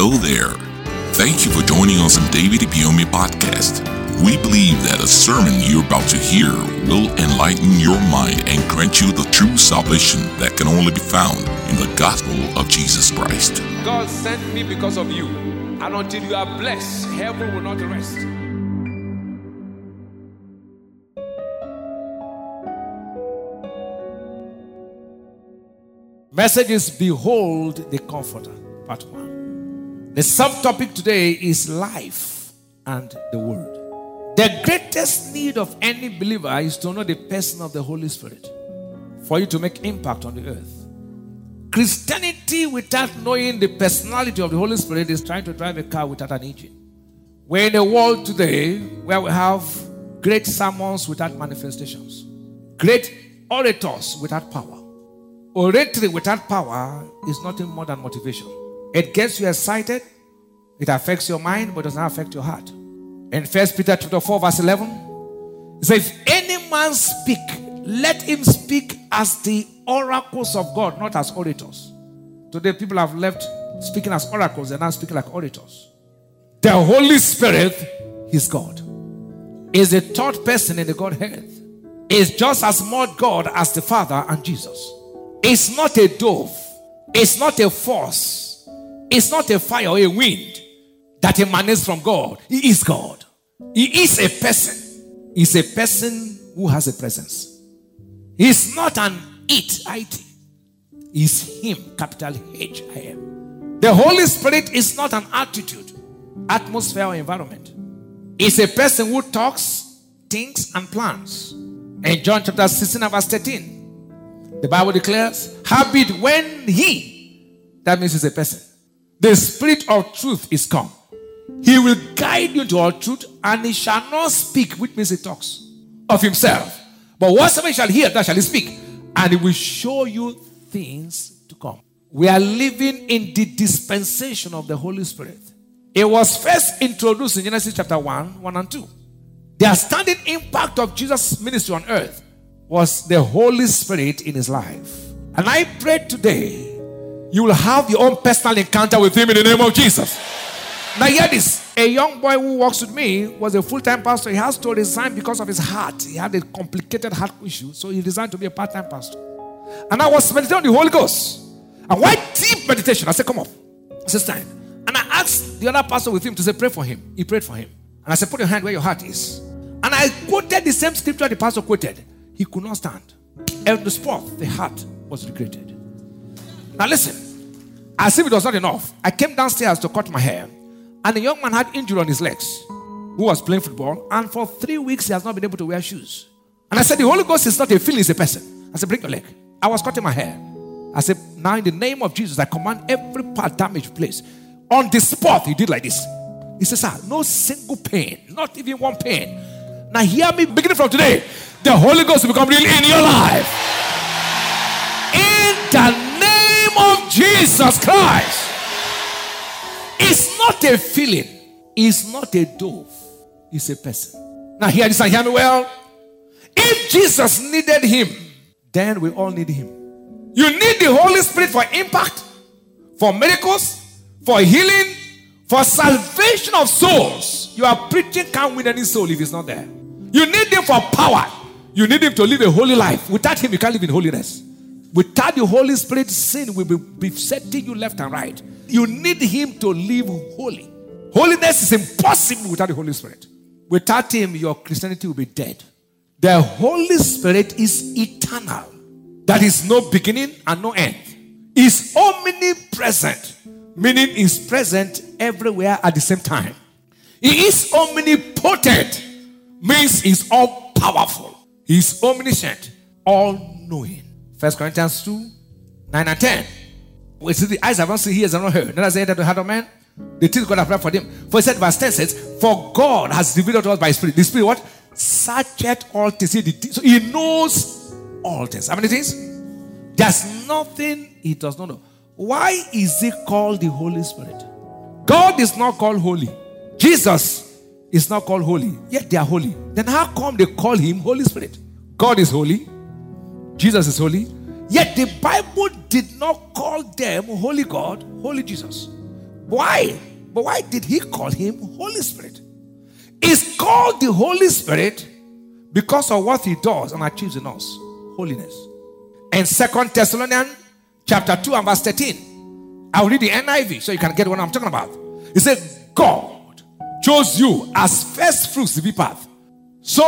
Hello there. Thank you for joining us on David Ibiyeomie podcast. We believe that a sermon you're about to hear will enlighten your mind and grant you the true salvation that can only be found in the gospel of Jesus Christ. God sent me because of you. And until you are blessed, heaven will not rest. Message is Behold the Comforter, part one. The subtopic today is life and the Word. The greatest need of any believer is to know the person of the Holy Spirit for you to make impact on the earth. Christianity without knowing the personality of the Holy Spirit is trying to drive a car without an engine. We're in a world today where we have great sermons without manifestations, great orators without power. Oratory without power is nothing more than motivation. It gets you excited, it affects your mind, but does not affect your heart. In First Peter chapter 4, verse 11, it says, If any man speak, let him speak as the oracles of God, not as orators. Today, people have left speaking as oracles, they're now speaking like orators. The Holy Spirit is God, is the third person in the Godhead, is just as much God as the Father and Jesus. It's not a dove, it's not a force, it's not a fire or a wind that emanates from God. He is God. He is a person. He's a person who has a presence. He's not an it, it. He's him, capital H I M. The Holy Spirit is not an attitude, atmosphere, or environment. He's a person who talks, thinks, and plans. In John chapter 16, verse 13, the Bible declares, habit when he, that means he's a person. The spirit of truth is come. He will guide you to all truth, and he shall not speak, which means he talks of himself. But whatsoever he shall hear, that shall he speak, and he will show you things to come. We are living in the dispensation of the Holy Spirit. It was first introduced in Genesis chapter 1, 1 and 2. The outstanding impact of Jesus' ministry on earth was the Holy Spirit in his life. And I pray today you will have your own personal encounter with him in the name of Jesus. Now, hear this. A young boy who works with me was a full time pastor. He has to resign because of his heart. He had a complicated heart issue, so he resigned to be a part time pastor. And I was meditating on the Holy Ghost. And why deep meditation? I said, Come on. It's this time. And I asked the other pastor with him to say, Pray for him. He prayed for him. And I said, Put your hand where your heart is. And I quoted the same scripture the pastor quoted. He could not stand. And the spot, the heart was regretted. Now listen, as if it was not enough, I came downstairs to cut my hair, and a young man had injury on his legs who was playing football, and for three weeks he has not been able to wear shoes. And I said, The Holy Ghost is not a feeling, it's a person. I said, Bring your leg. I was cutting my hair. I said, Now in the name of Jesus, I command every part damaged place. On the spot, he did like this. He said, Sir, no single pain, not even one pain. Now hear me beginning from today the Holy Ghost will become real in your life. In Jesus Christ. It's not a feeling, it's not a dove, it's a person. Now, hear this and hear me well. If Jesus needed him, then we all need him. You need the Holy Spirit for impact, for miracles, for healing, for salvation of souls. You are preaching can't win any soul if it's not there. You need him for power. You need him to live a holy life. Without him, you can't live in holiness. Without the Holy Spirit, sin will be besetting you left and right. You need him to live holy. Holiness is impossible without the Holy Spirit. Without him, your Christianity will be dead. The Holy Spirit is eternal. That is no beginning and no end. Is omnipresent, meaning is present everywhere at the same time. He is omnipotent, means he's all powerful. He's omniscient, all knowing. First Corinthians 2 9 and 10. We see the eyes have not seen, ears have not heard. Neither has entered the heart of man. The things God has prepared for them. For he said, verse 10 says, For God has revealed to us by Spirit. The Spirit what? Searcheth all things. See, the things so he knows all things. How many things? There's nothing he does not know. Why is he called the Holy Spirit? God is not called holy. Jesus is not called holy, yet they are holy. Then how come they call him Holy Spirit? God is holy, Jesus is holy, yet the Bible did not call them Holy God, Holy Jesus. Why? But why did he call him Holy Spirit? It's called the Holy Spirit because of what he does and achieves in us holiness. And Second Thessalonians chapter 2 and verse 13. I'll read the NIV so you can get what I'm talking about. He said, God chose you as first fruits to be path. So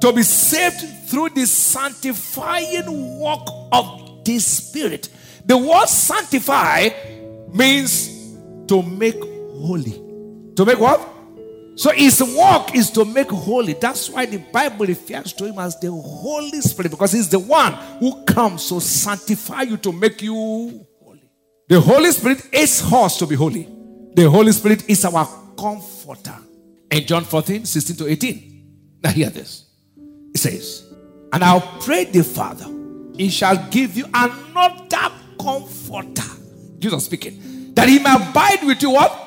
to be saved through the sanctifying work of the Spirit. The word sanctify means to make holy. To make what? So his work is to make holy. That's why the Bible refers to him as the Holy Spirit because he's the one who comes to sanctify you to make you holy. The Holy Spirit is us to be holy. The Holy Spirit is our comforter. In John 14, 16 to 18. Now hear this. It says, And I'll pray the Father, he shall give you another comforter. Jesus speaking. That he may abide with you what?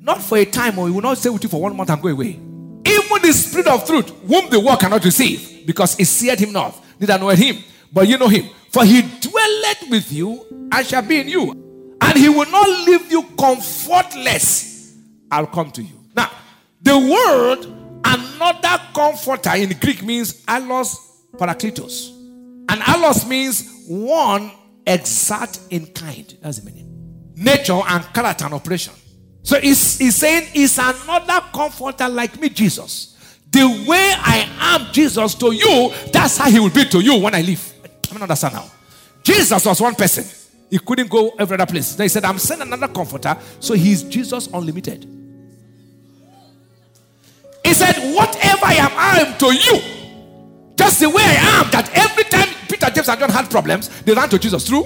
Not for a time, or he will not stay with you for one month and go away. Even the Spirit of truth, whom the world cannot receive, because it seeth him not, neither knoweth him, but you know him. For he dwelleth with you and shall be in you. And he will not leave you comfortless. I'll come to you. Now, the word another comforter in Greek means allos parakletos. And allos means one exact in kind. That's the meaning. Nature and character and operation. So he's, he's saying it's another comforter like me, Jesus. The way I am Jesus to you, that's how he will be to you when I leave. I don't understand now. Jesus was one person. He couldn't go every other place. They said, I'm sending another comforter. So he's Jesus unlimited. He said, Whatever I am, I am to you. Just the way I am, that every time Peter, James, and John had problems, they ran to Jesus through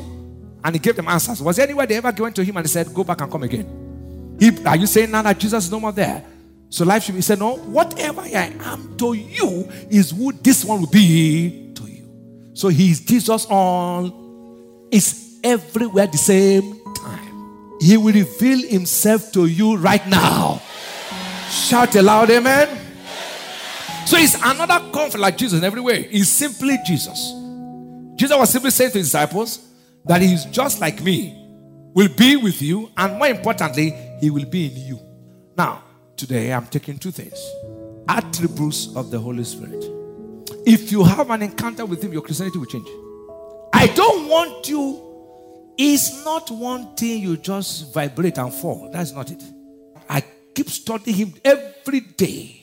and he gave them answers. Was there anywhere they ever went to him and he said, Go back and come again? He, are you saying now that Jesus is no more there? So life should be said, No, whatever I am to you is who this one will be to you. So he is Jesus on is everywhere the same time. He will reveal himself to you right now. Shout aloud, amen. So it's another comfort like Jesus in every way. He's simply Jesus. Jesus was simply saying to his disciples that he's just like me, will be with you, and more importantly, he will be in you. Now, today I'm taking two things attributes of the Holy Spirit. If you have an encounter with him, your Christianity will change. I don't want you, it's not one thing you just vibrate and fall. That's not it. Keep studying him every day.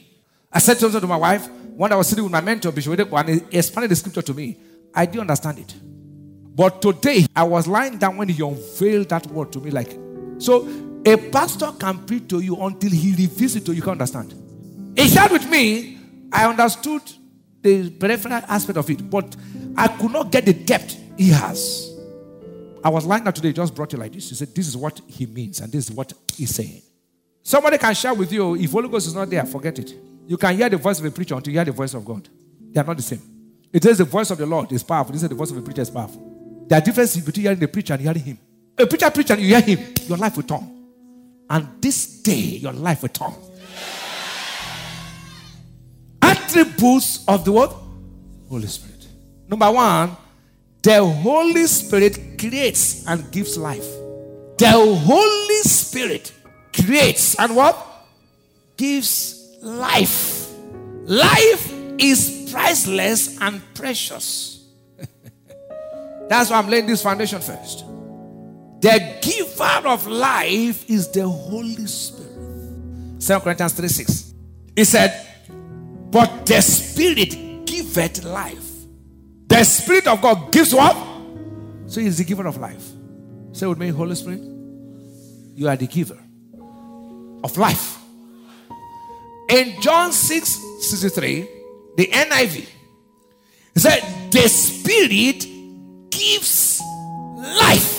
I said something to my wife when I was sitting with my mentor, Bishop Oyedepo, and he explained the scripture to me. I didn't understand it. But today, I was lying down when he unveiled that word to me. Like, so a pastor can preach to you until he reveals it to you. You can understand. He shared with me, I understood the peripheral aspect of it, but I could not get the depth he has. I was lying down today, just brought it like this. He said, This is what he means, and this is what he's saying. Somebody can share with you, if Holy Ghost is not there, forget it. You can hear the voice of a preacher until you hear the voice of God. They are not the same. It says the voice of the Lord is powerful. This is the voice of a preacher is powerful. There are differences between hearing the preacher and hearing him. A preacher preacher and you hear him, your life will turn. And this day, your life will turn. Attributes of the what? Holy Spirit. Number one, the Holy Spirit creates and gives life. The Holy Spirit creates and what? Gives life. Life is priceless and precious. That's why I'm laying this foundation first. The giver of life is the Holy Spirit. 2 Corinthians 3 6. He said, But the Spirit giveth life. The Spirit of God gives what? So he's the giver of life. Say with me, Holy Spirit, you are the giver of life. In John 6 63, the NIV, said, The Spirit gives life.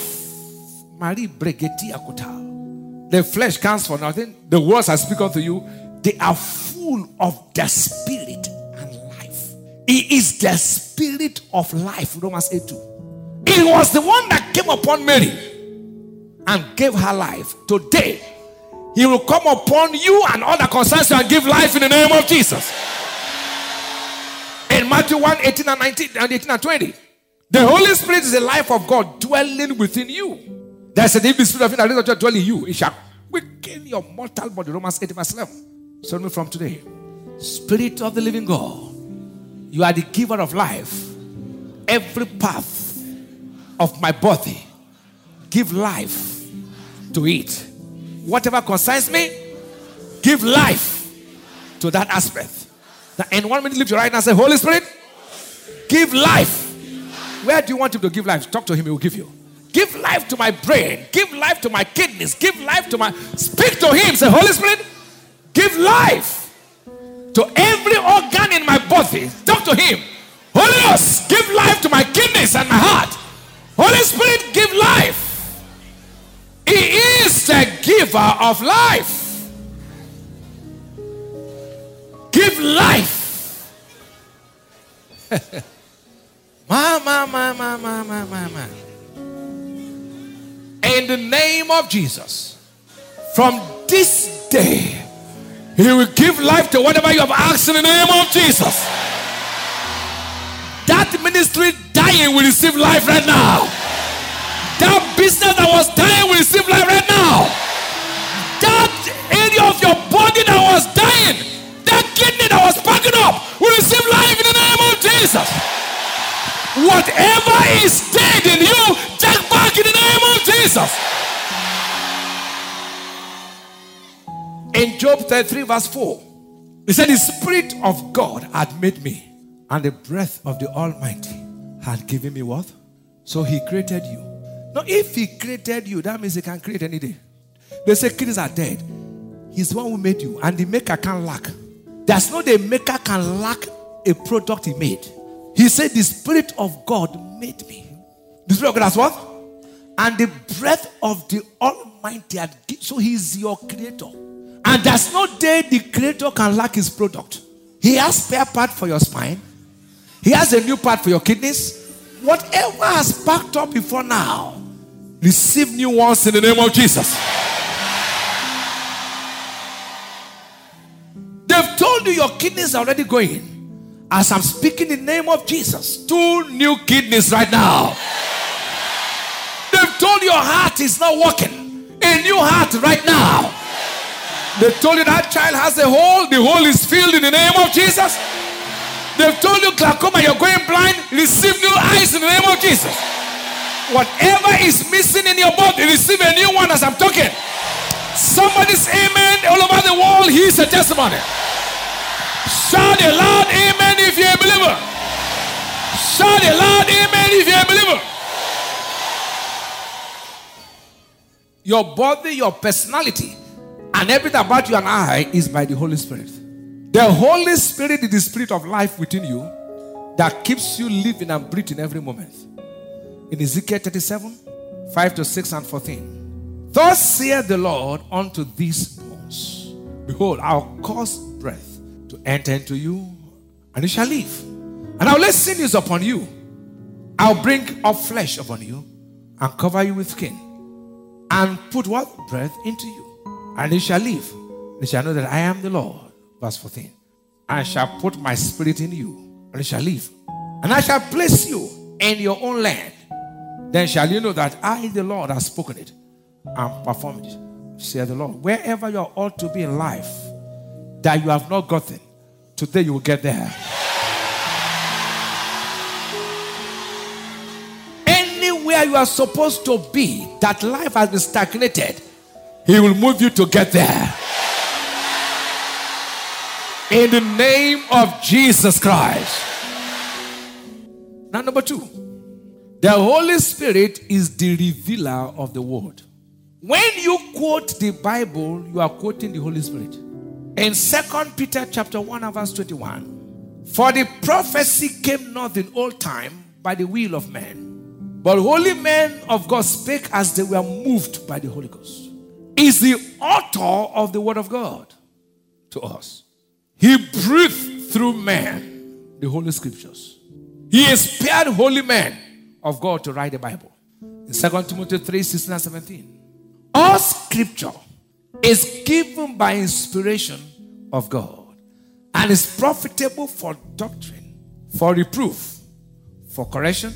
Marie Bregeti Akuta. The flesh counts for nothing. The words I speak unto you, they are full of the Spirit and life. He is the Spirit of life. Romans 8 2. It was the one that came upon Mary and gave her life. Today, he will come upon you and all that concerns you and give life in the name of Jesus. In Matthew 1 18 and 19 and 18 and 20, the Holy Spirit is the life of God dwelling within you. There's an if Spirit of him that dwell in you, it shall quicken your mortal body. Romans 8, verse 11. So me from today. Spirit of the living God, you are the giver of life. Every path of my body, give life to it. Whatever concerns me, give life to that aspect. Now, in one minute, lift your right hand and say, Holy Spirit, give life. Where do you want him to give life? Talk to him, he will give you. Give life to my brain. Give life to my kidneys. Give life to my. Speak to him. Say, Holy Spirit, give life to every organ in my body. Talk to him. Holy Ghost, give life to my kidneys and my heart. Holy Spirit, give life. The giver of life. Give life. ma, ma, ma, ma, ma, ma, ma, ma. In the name of Jesus, from this day, He will give life to whatever you have asked in the name of Jesus. That ministry dying will receive life right now. That business that was dying will receive life Jesus. Whatever is dead in you, take back in the name of Jesus. In Job 33, verse 4, he said, The Spirit of God had made me, and the breath of the Almighty had given me what? So he created you. Now, if he created you, that means he can create any day. They say kids are dead. He's the one who made you, and the maker can't lack. There's no the maker can lack a product he made. He said, The Spirit of God made me. The Spirit of God has what? And the breath of the Almighty had given. So he's your creator. And there's no day the creator can lack his product. He has spare part for your spine. He has a new part for your kidneys. Whatever has packed up before now, receive new ones in the name of Jesus. They've told you your kidneys are already going. As I'm speaking in the name of Jesus, two new kidneys right now. They've told your heart is not working. A new heart right now. They told you that child has a hole. The hole is filled in the name of Jesus. They've told you glaucoma, you're going blind. Receive new eyes in the name of Jesus. Whatever is missing in your body, receive a new one as I'm talking. Somebody's amen all over the world. He's a testimony. Shout a loud amen if you're a believer. Shout a loud amen if you're a believer. Your body, your personality, and everything about you and I is by the Holy Spirit. The Holy Spirit is the spirit of life within you that keeps you living and breathing every moment. In Ezekiel 37, 5 to 6 and 14. Thus saith the Lord unto these bones Behold, I'll cause to enter into you, and you shall live. And I'll lay sinews upon you. I'll bring up flesh upon you, and cover you with skin, and put what? Breath into you, and you shall live. They shall know that I am the Lord. Verse 14. I shall put my spirit in you, and you shall live. And I shall place you in your own land. Then shall you know that I, the Lord, have spoken it and performed it. Say the Lord. Wherever you are ought to be in life that you have not gotten, today you will get there. Anywhere you are supposed to be, that life has been stagnated, He will move you to get there. In the name of Jesus Christ. Now, number two, the Holy Spirit is the revealer of the word. When you quote the Bible, you are quoting the Holy Spirit. In 2 Peter chapter 1 and verse 21, for the prophecy came not in old time by the will of man, but holy men of God spake as they were moved by the Holy Ghost. Is the author of the word of God to us. He breathed through man the Holy Scriptures. He inspired holy men of God to write the Bible. In 2 Timothy 3 16 and 17. All scripture is given by inspiration of God and is profitable for doctrine, for reproof, for correction,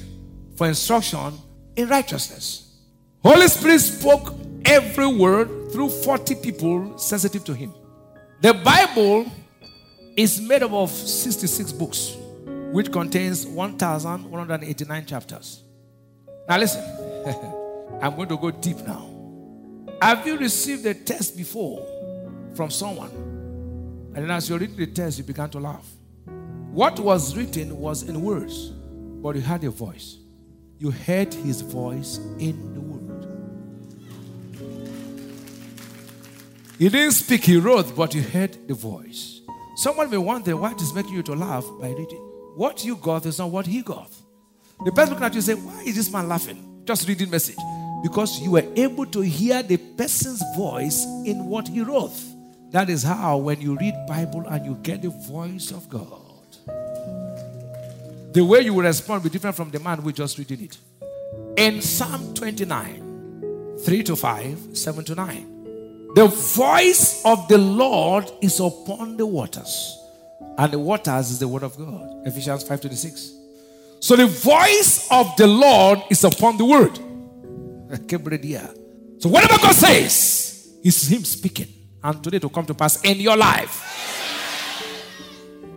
for instruction in righteousness. Holy Spirit spoke every word through 40 people sensitive to him. The Bible is made up of 66 books, which contains 1,189 chapters. Now, listen, I'm going to go deep now. Have you received a test before from someone? And then, as you're reading the text, you began to laugh. What was written was in words, but you heard a voice. You heard his voice in the word. He didn't speak, he wrote, but you heard the voice. Someone may wonder what is making you to laugh by reading. What you got is not what he got. The person looking at you say, Why is this man laughing? Just reading message. Because you were able to hear the person's voice in what he wrote. That is how when you read Bible and you get the voice of God, the way you will respond will be different from the man who just reading it. In Psalm 29, 3 to 5, 7 to 9. The voice of the Lord is upon the waters, and the waters is the word of God. Ephesians 5:26. So the voice of the Lord is upon the word. So whatever God says is Him speaking, and today to come to pass in your life.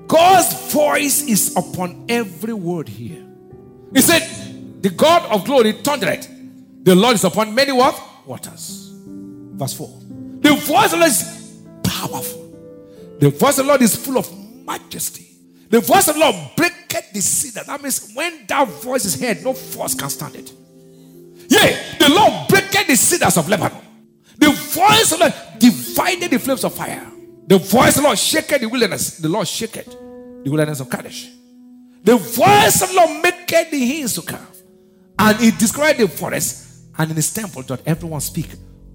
God's voice is upon every word here. He said, The God of glory thundered. The Lord is upon many what? Waters. Verse 4. The voice of the Lord is powerful. The voice of the Lord is full of majesty. The voice of the Lord breaketh the cedar. That means when that voice is heard, no force can stand it. Yea, the Lord breaketh the cedars of Lebanon. Voice of the Lord divided the flames of fire. The voice of the Lord shaketh the wilderness. The Lord shaketh the wilderness of Kadesh. The voice of the Lord maketh the hills to calve. And he described the forest, and in his temple doth everyone speak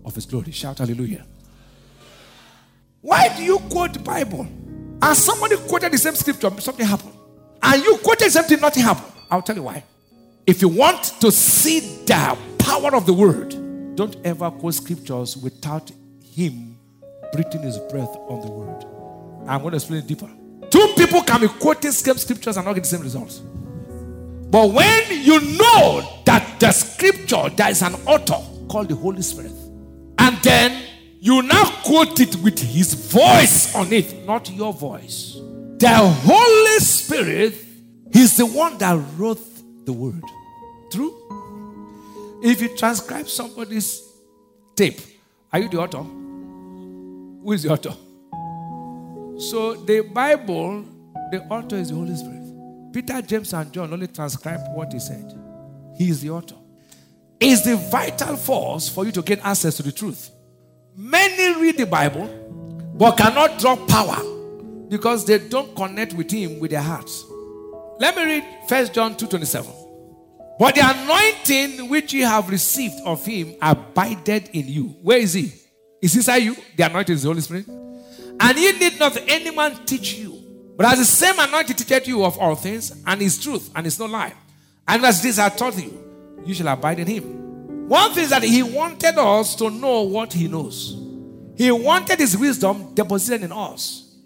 of his glory. Shout hallelujah. Why do you quote the Bible? And somebody quoted the same scripture, something happened. And you quoted something, nothing happened. I'll tell you why. If you want to see the power of the word, don't ever quote scriptures without him breathing his breath on the word. I'm going to explain it deeper. Two people can be quoting same scriptures and not get the same results. But when you know that the scripture, there is an author called the Holy Spirit, and then you now quote it with his voice on it, not your voice. The Holy Spirit is the one that wrote the word. True? If you transcribe somebody's tape, are you the author? Who is the author? So the Bible, the author is the Holy Spirit. Peter, James, and John only transcribed what he said. He is the author. Is the vital force for you to get access to the truth. Many read the Bible but cannot draw power because they don't connect with him with their hearts. Let me read 1 John 2:27. But the anointing which you have received of him abided in you. Where is he? Is inside you? The anointing is the Holy Spirit. And ye need not any man teach you. But as the same anointing teacheth you of all things, and is truth, and is no lie. And as this I taught you, you shall abide in him. One thing is that he wanted us to know what he knows. He wanted his wisdom deposited in us.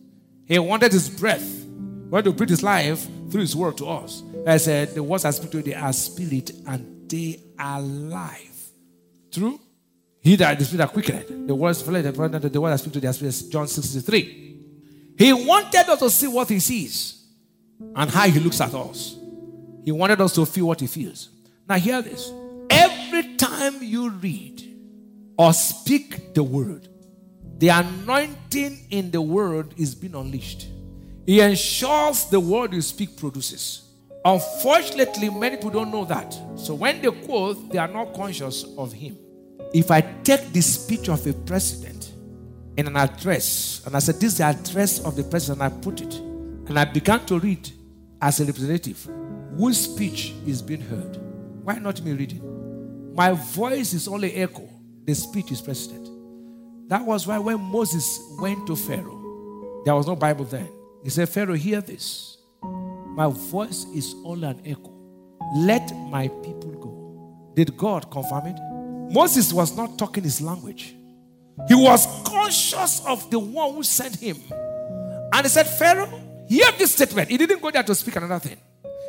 He wanted his breath, where to breathe his life through his word to us. I said, the words I speak to you, they are spirit and they are life. True? He that the spirit that quickened. The words the the word I speak to the spirit, John 63. He wanted us to see what he sees and how he looks at us. He wanted us to feel what he feels. Now hear this. Every time you read or speak the word, the anointing in the word is being unleashed. He ensures the word you speak produces. Unfortunately, many people don't know that. So when they quote, they are not conscious of him. If I take the speech of a president in an address, and I said, This is the address of the president, I put it, and I began to read as a representative, whose speech is being heard? Why not me reading? My voice is only echo. The speech is president. That was why when Moses went to Pharaoh, there was no Bible then. He said, Pharaoh, hear this. My voice is only an echo. Let my people go. Did God confirm it? Moses was not talking his language. He was conscious of the one who sent him. And he said, Pharaoh, hear this statement. He didn't go there to speak another thing.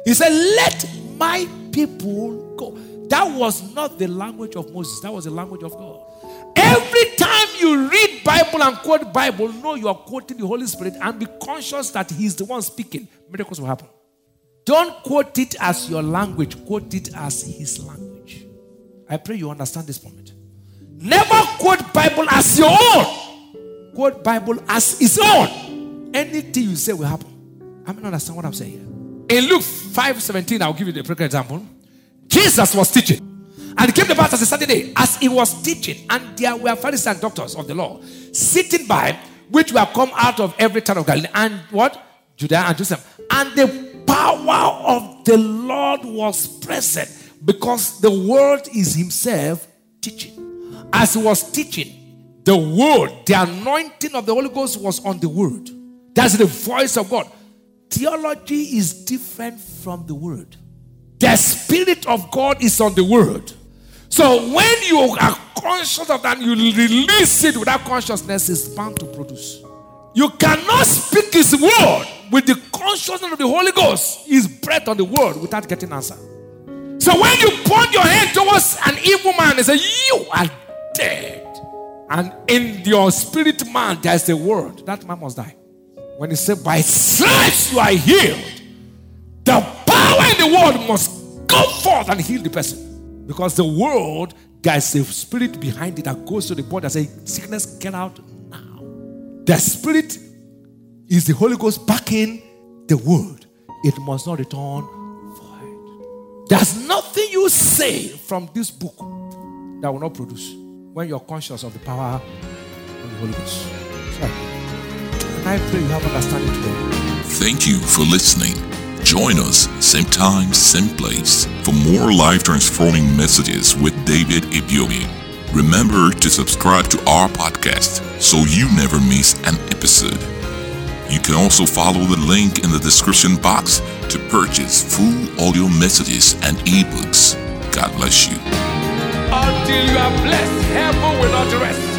He said, Let my people go. That was not the language of Moses, that was the language of God. Every time you read Bible and quote Bible, know you are quoting the Holy Spirit and be conscious that He's the one speaking. Miracles will happen. Don't quote it as your language, quote it as His language. I pray you understand this moment. Never quote Bible as your own. Quote Bible as his own. Anything you say will happen. I mean, understand what I'm saying here. In Luke 5 17, I'll give you the practical example. Jesus was teaching. And it came to pass as a Saturday, as he was teaching, and there were Pharisees and doctors of the law sitting by, which were come out of every town of Galilee, and what? Judea and Jerusalem. And the power of the Lord was present because the word is himself teaching as he was teaching, the word, the anointing of the Holy Ghost was on the word. That's the voice of God. Theology is different from the word. The Spirit of God is on the word. So when you are conscious of that, you release it without consciousness, it's bound to produce. You cannot speak His word with the consciousness of the Holy Ghost, His breath on the world without getting answer. So when you point your hand towards an evil man and say, You are dead. And in your spirit man, there's a word. That man must die. When he said, By stripes you are healed, the power in the world must go forth and heal the person. Because the world, there's a spirit behind it that goes to the body and says, Sickness, get out now. The spirit is the Holy Ghost backing the word. It must not return void. There's nothing you say from this book that will not produce when you're conscious of the power of the Holy Ghost. And I pray you have understanding today. Thank you for listening. Join us same time, same place for more life transforming messages with David Ibiyeomie. Remember to subscribe to our podcast so you never miss an episode. You can also follow the link in the description box to purchase full audio messages and ebooks. God bless you. Until you are blessed, heaven will not rest.